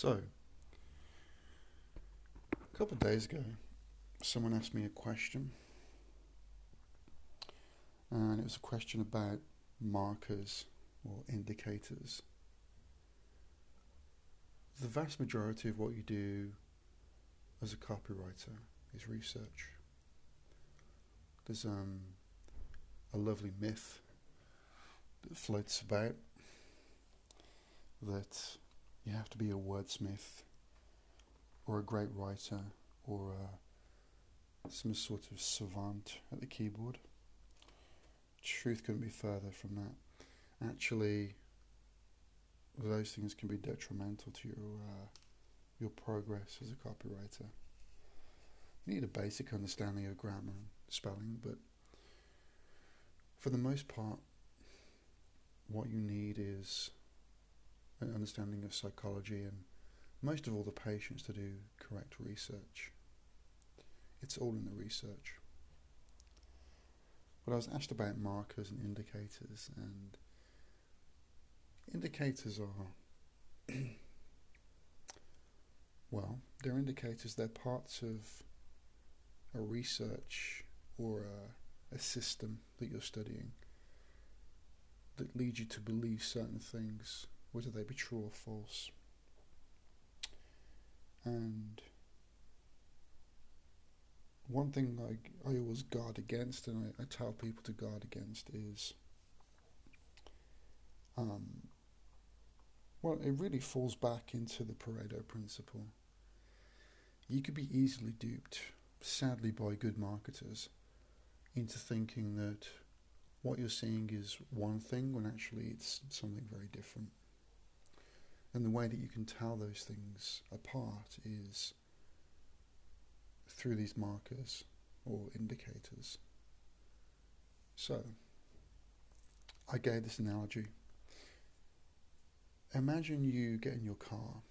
So, a couple of days ago, someone asked me a question, and it was a question about markers or indicators. The vast majority of what you do as a copywriter is research. There's um, a lovely myth that floats about that you have to be a wordsmith or a great writer or uh, some sort of savant at the keyboard. Truth couldn't be further from that. Actually, those things can be detrimental to your uh, your progress as a copywriter. You need a basic understanding of grammar and spelling, but for the most part, what you need is an understanding of psychology and most of all the patience to do correct research. It's all in the research. But I was asked about markers and indicators, and indicators are, well, they're indicators, they're parts of a research or a, a system that you're studying that lead you to believe certain things whether they be true or false. And one thing I, I always guard against, and I, I tell people to guard against, is um, well, it really falls back into the Pareto principle. You could be easily duped, sadly, by good marketers into thinking that what you're seeing is one thing when actually it's something very different. And the way that you can tell those things apart is through these markers or indicators. So, I gave this analogy. Imagine you get in your car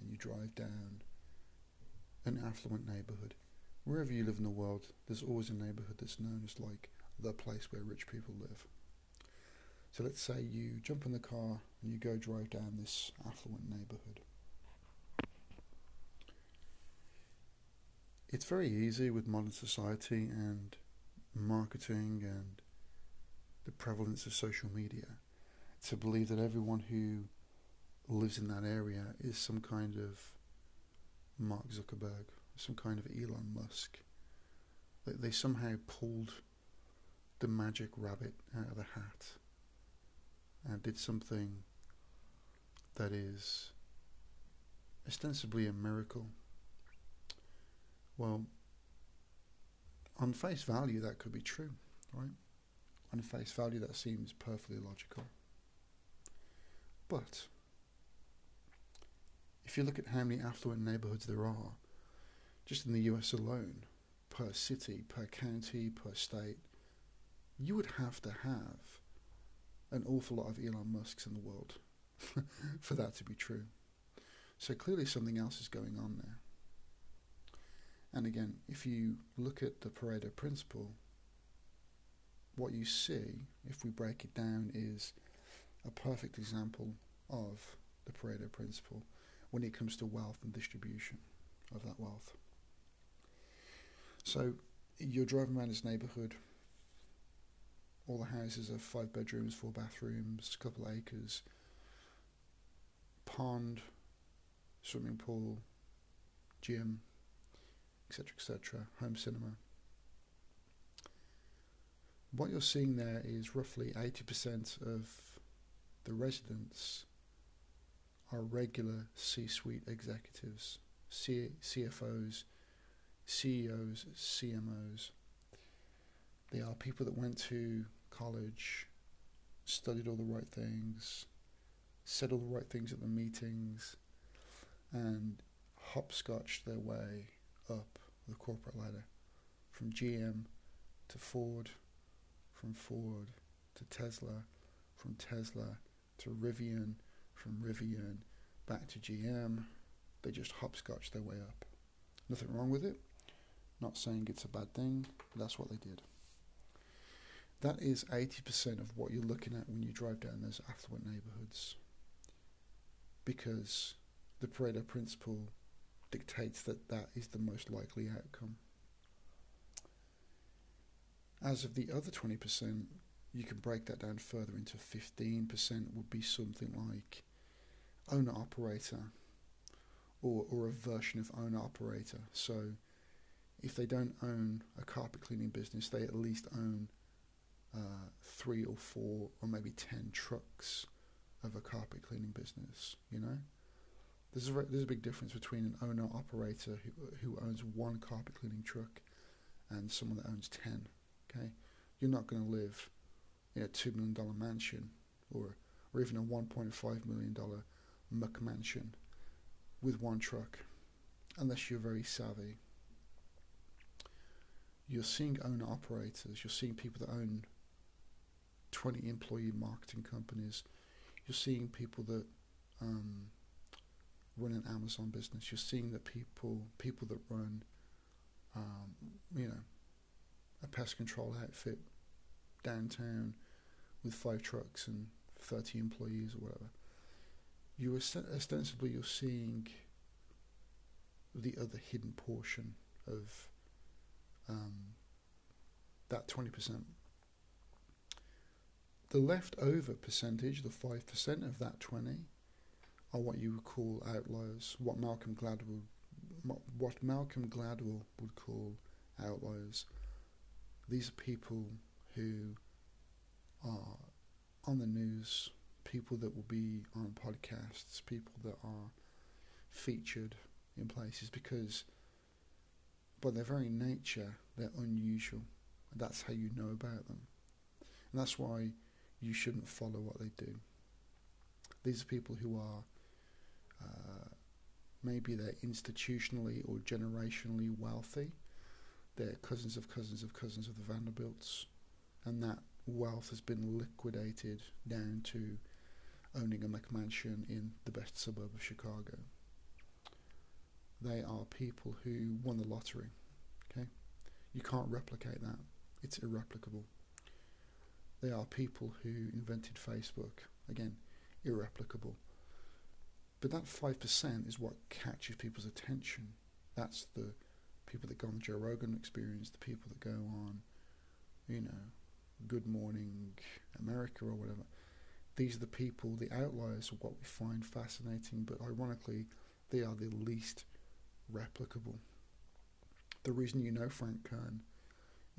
and you drive down an affluent neighborhood. Wherever you live in the world, there's always a neighborhood that's known as like the place where rich people live. So let's say you jump in the car and you go drive down this affluent neighborhood. It's very easy with modern society and marketing and the prevalence of social media to believe that everyone who lives in that area is some kind of Mark Zuckerberg, some kind of Elon Musk. They somehow pulled the magic rabbit out of the hat and did something that is ostensibly a miracle. Well, on face value, that could be true, right? On face value, that seems perfectly logical. But if you look at how many affluent neighborhoods there are, just in the US alone, per city, per county, per state, you would have to have an awful lot of Elon Musks in the world for that to be true. So clearly something else is going on there. And again, if you look at the Pareto principle, what you see, if we break it down, is a perfect example of the Pareto principle when it comes to wealth and distribution of that wealth. So you're driving around this neighborhood, all the houses are five bedrooms, four bathrooms, a couple of acres, pond, swimming pool, gym, etc., etc., home cinema. What you're seeing there is roughly 80% of the residents are regular C suite executives, C- CFOs, CEOs, CMOs. They are people that went to college, studied all the right things, said all the right things at the meetings, and hopscotched their way up the corporate ladder from GM to Ford, from Ford to Tesla, from Tesla to Rivian, from Rivian back to GM. They just hopscotched their way up. Nothing wrong with it. Not saying it's a bad thing. That's what they did. That is 80% of what you're looking at when you drive down those affluent neighborhoods. Because the Pareto principle dictates that that is the most likely outcome. As of the other 20%, you can break that down further into 15% would be something like owner operator or, or a version of owner operator. So if they don't own a carpet cleaning business, they at least own uh, three or four or maybe ten trucks of a carpet cleaning business. You know, there's a there's a big difference between an owner operator who who owns one carpet cleaning truck and someone that owns ten. Okay, you're not going to live in a two million dollar mansion or or even a one point five million dollar McMansion with one truck, unless you're very savvy. You're seeing owner operators. You're seeing people that own 20 employee marketing companies. You're seeing people that um, run an Amazon business. You're seeing that people people that run, um, you know, a pest control outfit downtown with five trucks and 30 employees or whatever. You ostensibly you're seeing the other hidden portion of um, that 20%. The leftover percentage, the 5% of that 20, are what you would call outliers, what Malcolm Gladwell what Malcolm Gladwell would call outliers. These are people who are on the news, people that will be on podcasts, people that are featured in places because by their very nature they're unusual. That's how you know about them. And that's why you shouldn't follow what they do. These are people who are uh, maybe they're institutionally or generationally wealthy. They're cousins of cousins of cousins of the Vanderbilts, and that wealth has been liquidated down to owning a McMansion in the best suburb of Chicago. They are people who won the lottery. Okay, you can't replicate that; it's irreplicable. They are people who invented Facebook. Again, irreplicable. But that 5% is what catches people's attention. That's the people that go on the Joe Rogan experience, the people that go on, you know, Good Morning America or whatever. These are the people, the outliers of what we find fascinating, but ironically, they are the least replicable. The reason you know Frank Kern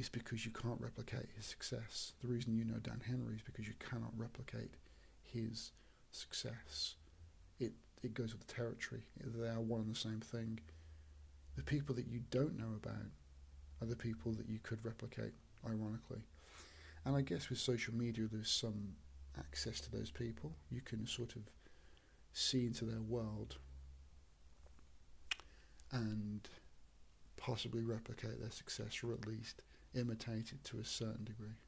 is because you can't replicate his success. The reason you know Dan Henry is because you cannot replicate his success. It it goes with the territory. They are one and the same thing. The people that you don't know about are the people that you could replicate, ironically. And I guess with social media, there's some access to those people. You can sort of see into their world and possibly replicate their success or at least imitate it to a certain degree.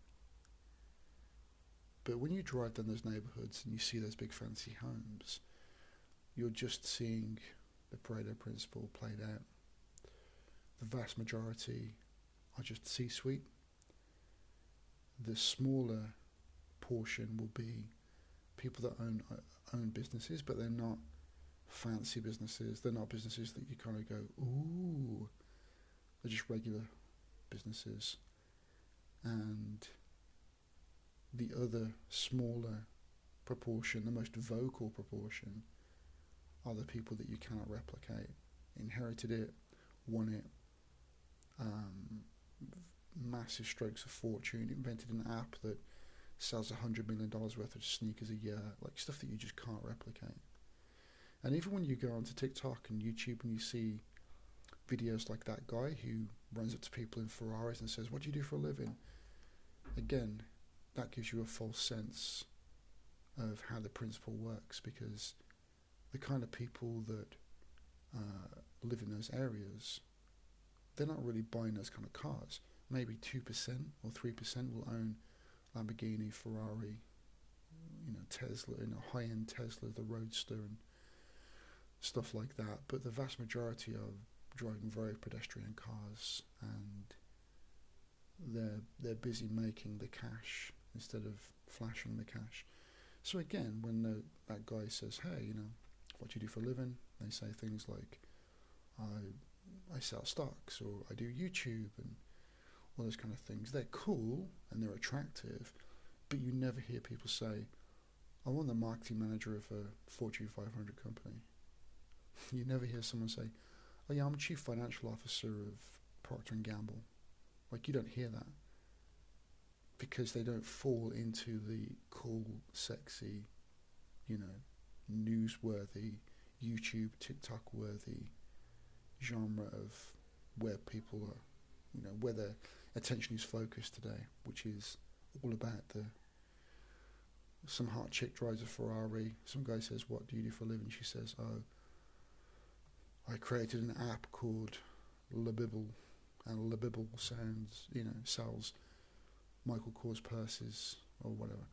But when you drive down those neighborhoods and you see those big fancy homes, you're just seeing the Pareto principle played out. The vast majority are just C suite. The smaller portion will be people that own uh, own businesses, but they're not fancy businesses. They're not businesses that you kind of go, ooh. They're just regular businesses. And the other smaller proportion, the most vocal proportion, are the people that you cannot replicate. Inherited it, won it, um, massive strokes of fortune, invented an app that sells a hundred million dollars worth of sneakers a year, like stuff that you just can't replicate. And even when you go onto TikTok and YouTube and you see videos like that guy who runs up to people in Ferraris and says, What do you do for a living? Again, that gives you a false sense of how the principle works because the kind of people that uh, live in those areas, they're not really buying those kind of cars. Maybe 2% or 3% will own Lamborghini, Ferrari, you know, Tesla, you know, high end Tesla, the Roadster, and stuff like that. But the vast majority are driving very pedestrian cars and they're they're busy making the cash instead of flashing the cash. So again, when the, that guy says, "Hey, you know, what do you do for a living? They say things like, I, I sell stocks or I do YouTube and all those kind of things. They're cool and they're attractive, but you never hear people say, I want the marketing manager of a Fortune 500 company. You never hear someone say, "Oh yeah, I'm chief financial officer of Procter and Gamble." Like you don't hear that because they don't fall into the cool, sexy, you know, newsworthy, YouTube, TikTok worthy genre of where people are, you know, where their attention is focused today, which is all about the some hot chick drives a Ferrari. Some guy says, "What do you do for a living?" She says, "Oh, I created an app called Labibble, and Labibble sounds, you know, sells Michael Kors purses or whatever."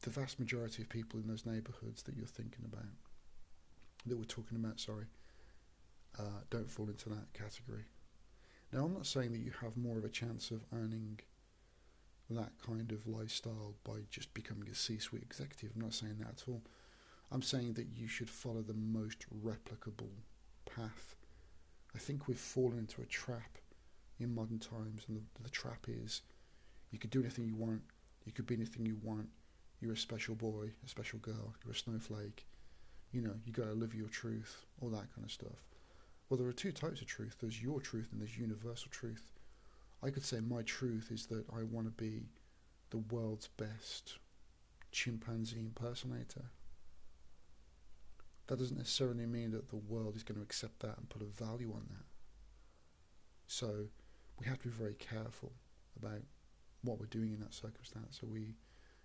The vast majority of people in those neighbourhoods that you're thinking about, that we're talking about, sorry, uh, don't fall into that category. Now, I'm not saying that you have more of a chance of earning that kind of lifestyle by just becoming a C suite executive. I'm not saying that at all. I'm saying that you should follow the most replicable path. I think we've fallen into a trap in modern times, and the, the trap is you could do anything you want, you could be anything you want, you're a special boy, a special girl, you're a snowflake, you know, you gotta live your truth, all that kind of stuff. Well, there are two types of truth there's your truth and there's universal truth. I could say my truth is that I want to be the world's best chimpanzee impersonator. That doesn't necessarily mean that the world is going to accept that and put a value on that. So we have to be very careful about what we're doing in that circumstance. Are we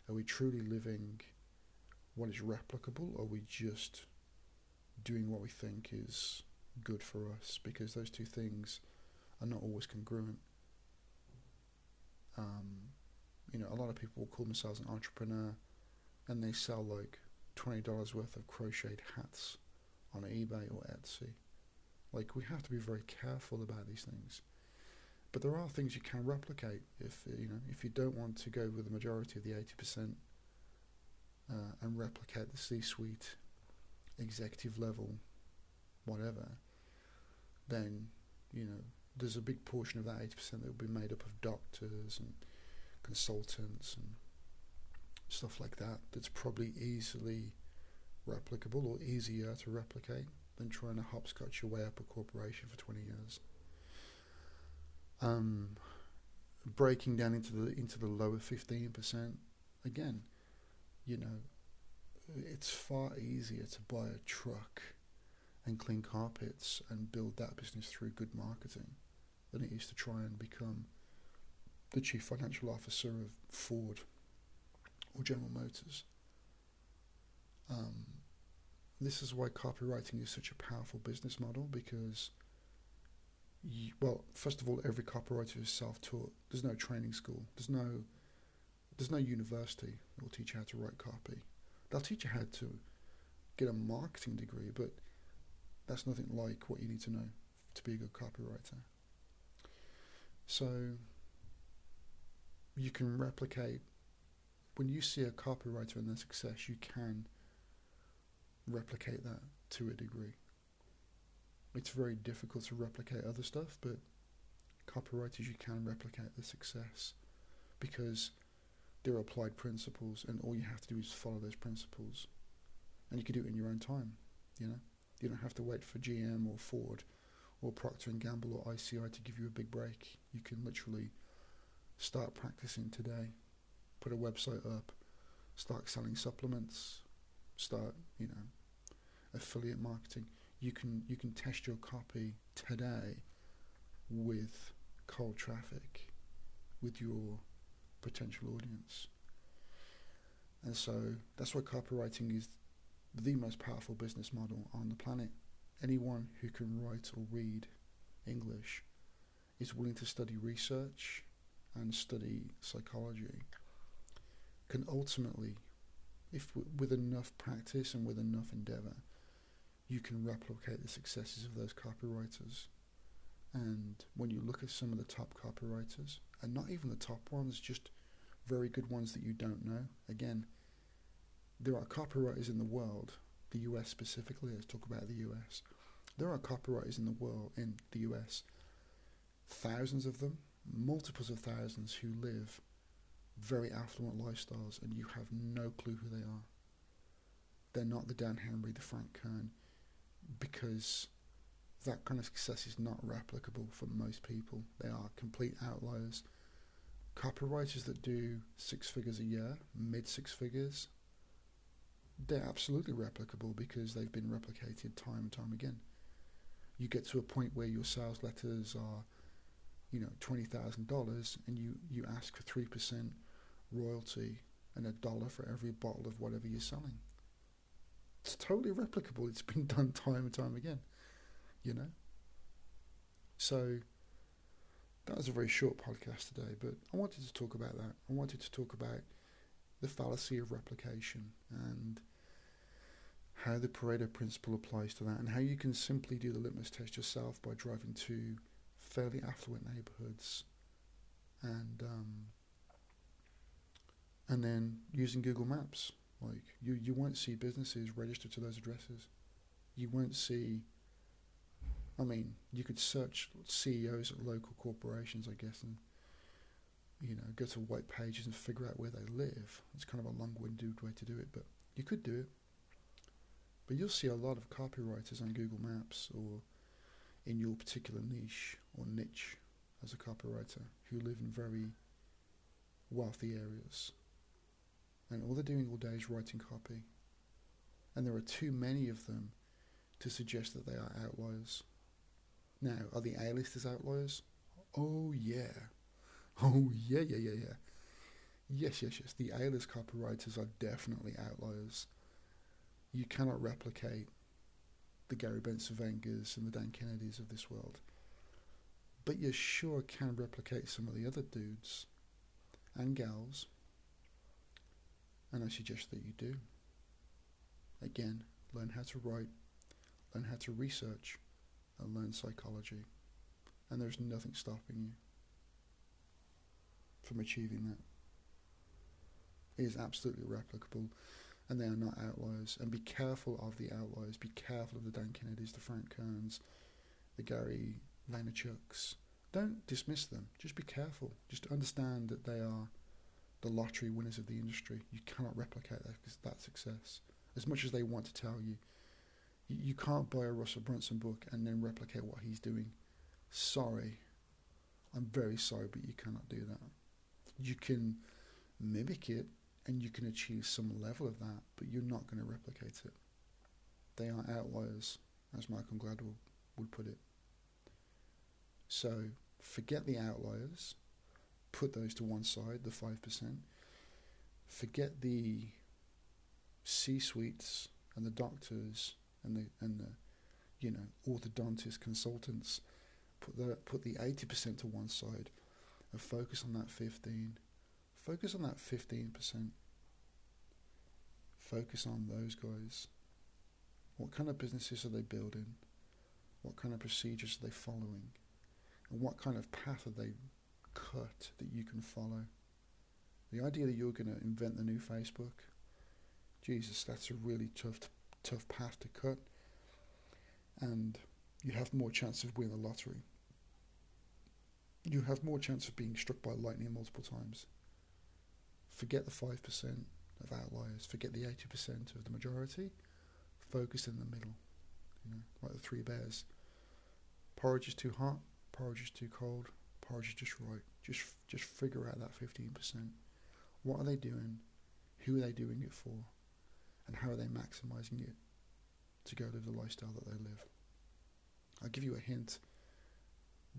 are we truly living what is replicable or are we just doing what we think is good for us? Because those two things are not always congruent. Um, you know, a lot of people call themselves an entrepreneur and they sell like $20 worth of crocheted hats on eBay or Etsy. Like, we have to be very careful about these things. But there are things you can replicate if you know if you don't want to go with the majority of the eighty percent uh, and replicate the C-suite, executive level, whatever. Then you know there's a big portion of that 80% that will be made up of doctors and consultants and stuff like that that's probably easily replicable or easier to replicate than trying to hopscotch your way up a corporation for 20 years. Um, breaking down into the into the lower 15%, again, you know, it's far easier to buy a truck and clean carpets and build that business through good marketing than it is to try and become the chief financial officer of Ford or General Motors. Um, this is why copywriting is such a powerful business model because, you, well, first of all, every copywriter is self-taught. There's no training school. There's no there's no university that will teach you how to write copy. They'll teach you how to get a marketing degree, but that's nothing like what you need to know to be a good copywriter. So you can replicate when you see a copywriter and their success, you can replicate that to a degree. It's very difficult to replicate other stuff, but copywriters you can replicate the success because there are applied principles and all you have to do is follow those principles. And you can do it in your own time, you know. You don't have to wait for GM or Ford or Procter and Gamble or ICI to give you a big break. You can literally start practicing today, put a website up, start selling supplements, start, you know, affiliate marketing. You can you can test your copy today with cold traffic, with your potential audience. And so that's why copywriting is the most powerful business model on the planet anyone who can write or read English is willing to study research and study psychology can ultimately, if with enough practice and with enough endeavor, you can replicate the successes of those copywriters. And when you look at some of the top copywriters, and not even the top ones, just very good ones that you don't know, again, there are copywriters in the world the US specifically, let's talk about the US. There are copywriters in the world, in the US, thousands of them, multiples of thousands who live very affluent lifestyles and you have no clue who they are. They're not the Dan Henry, the Frank Kern, because that kind of success is not replicable for most people. They are complete outliers. Copywriters that do six figures a year, mid six figures, they're absolutely replicable because they've been replicated time and time again. You get to a point where your sales letters are, you know, twenty thousand dollars, and you you ask for three percent royalty and a dollar for every bottle of whatever you're selling. It's totally replicable. It's been done time and time again, you know. So that was a very short podcast today, but I wanted to talk about that. I wanted to talk about the fallacy of replication and how the Pareto principle applies to that, and how you can simply do the litmus test yourself by driving to fairly affluent neighborhoods and um, and then using Google Maps. Like you, you won't see businesses registered to those addresses. You won't see. I mean, you could search CEOs at local corporations, I guess, and you know, go to white pages and figure out where they live. It's kind of a long-winded way to do it, but you could do it. But you'll see a lot of copywriters on Google Maps or in your particular niche or niche as a copywriter who live in very wealthy areas. And all they're doing all day is writing copy. And there are too many of them to suggest that they are outliers. Now, are the A-listers outliers? Oh, yeah. Oh, yeah, yeah, yeah, yeah. Yes, yes, yes. The A-list copywriters are definitely outliers. You cannot replicate the Gary Bencivengas and the Dan Kennedys of this world. But you sure can replicate some of the other dudes and gals. And I suggest that you do. Again, learn how to write, learn how to research, and learn psychology. And there's nothing stopping you from achieving that. It is absolutely replicable, and they are not outliers. And be careful of the outliers. Be careful of the Dan Kennedys, the Frank Kerns, the Gary Vaynerchuks. Don't dismiss them. Just be careful. Just understand that they are the lottery winners of the industry. You cannot replicate that, that success. As much as they want to tell you, you, you can't buy a Russell Brunson book and then replicate what he's doing. Sorry. I'm very sorry, but you cannot do that you can mimic it and you can achieve some level of that, but you're not going to replicate it. They are outliers, as Malcolm Gladwell would put it. So forget the outliers, put those to one side, the 5%. Forget the C suites and the doctors and the, and the you know, orthodontist consultants. Put the, put the 80% to one side and focus on that 15. Focus on that 15%. Focus on those guys. What kind of businesses are they building? What kind of procedures are they following? And what kind of path are they cut that you can follow? The idea that you're going to invent the new Facebook, Jesus, that's a really tough, tough path to cut. And you have more chance of winning the lottery you have more chance of being struck by lightning multiple times. Forget the 5% of outliers, forget the 80% of the majority, focus in the middle, you know, like the three bears. Porridge is too hot, porridge is too cold, porridge is just right. Just just figure out that 15%. What are they doing? Who are they doing it for? And how are they maximizing it to go live the lifestyle that they live? I'll give you a hint.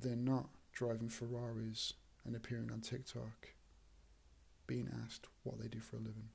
They're not driving Ferraris and appearing on TikTok, being asked what they do for a living.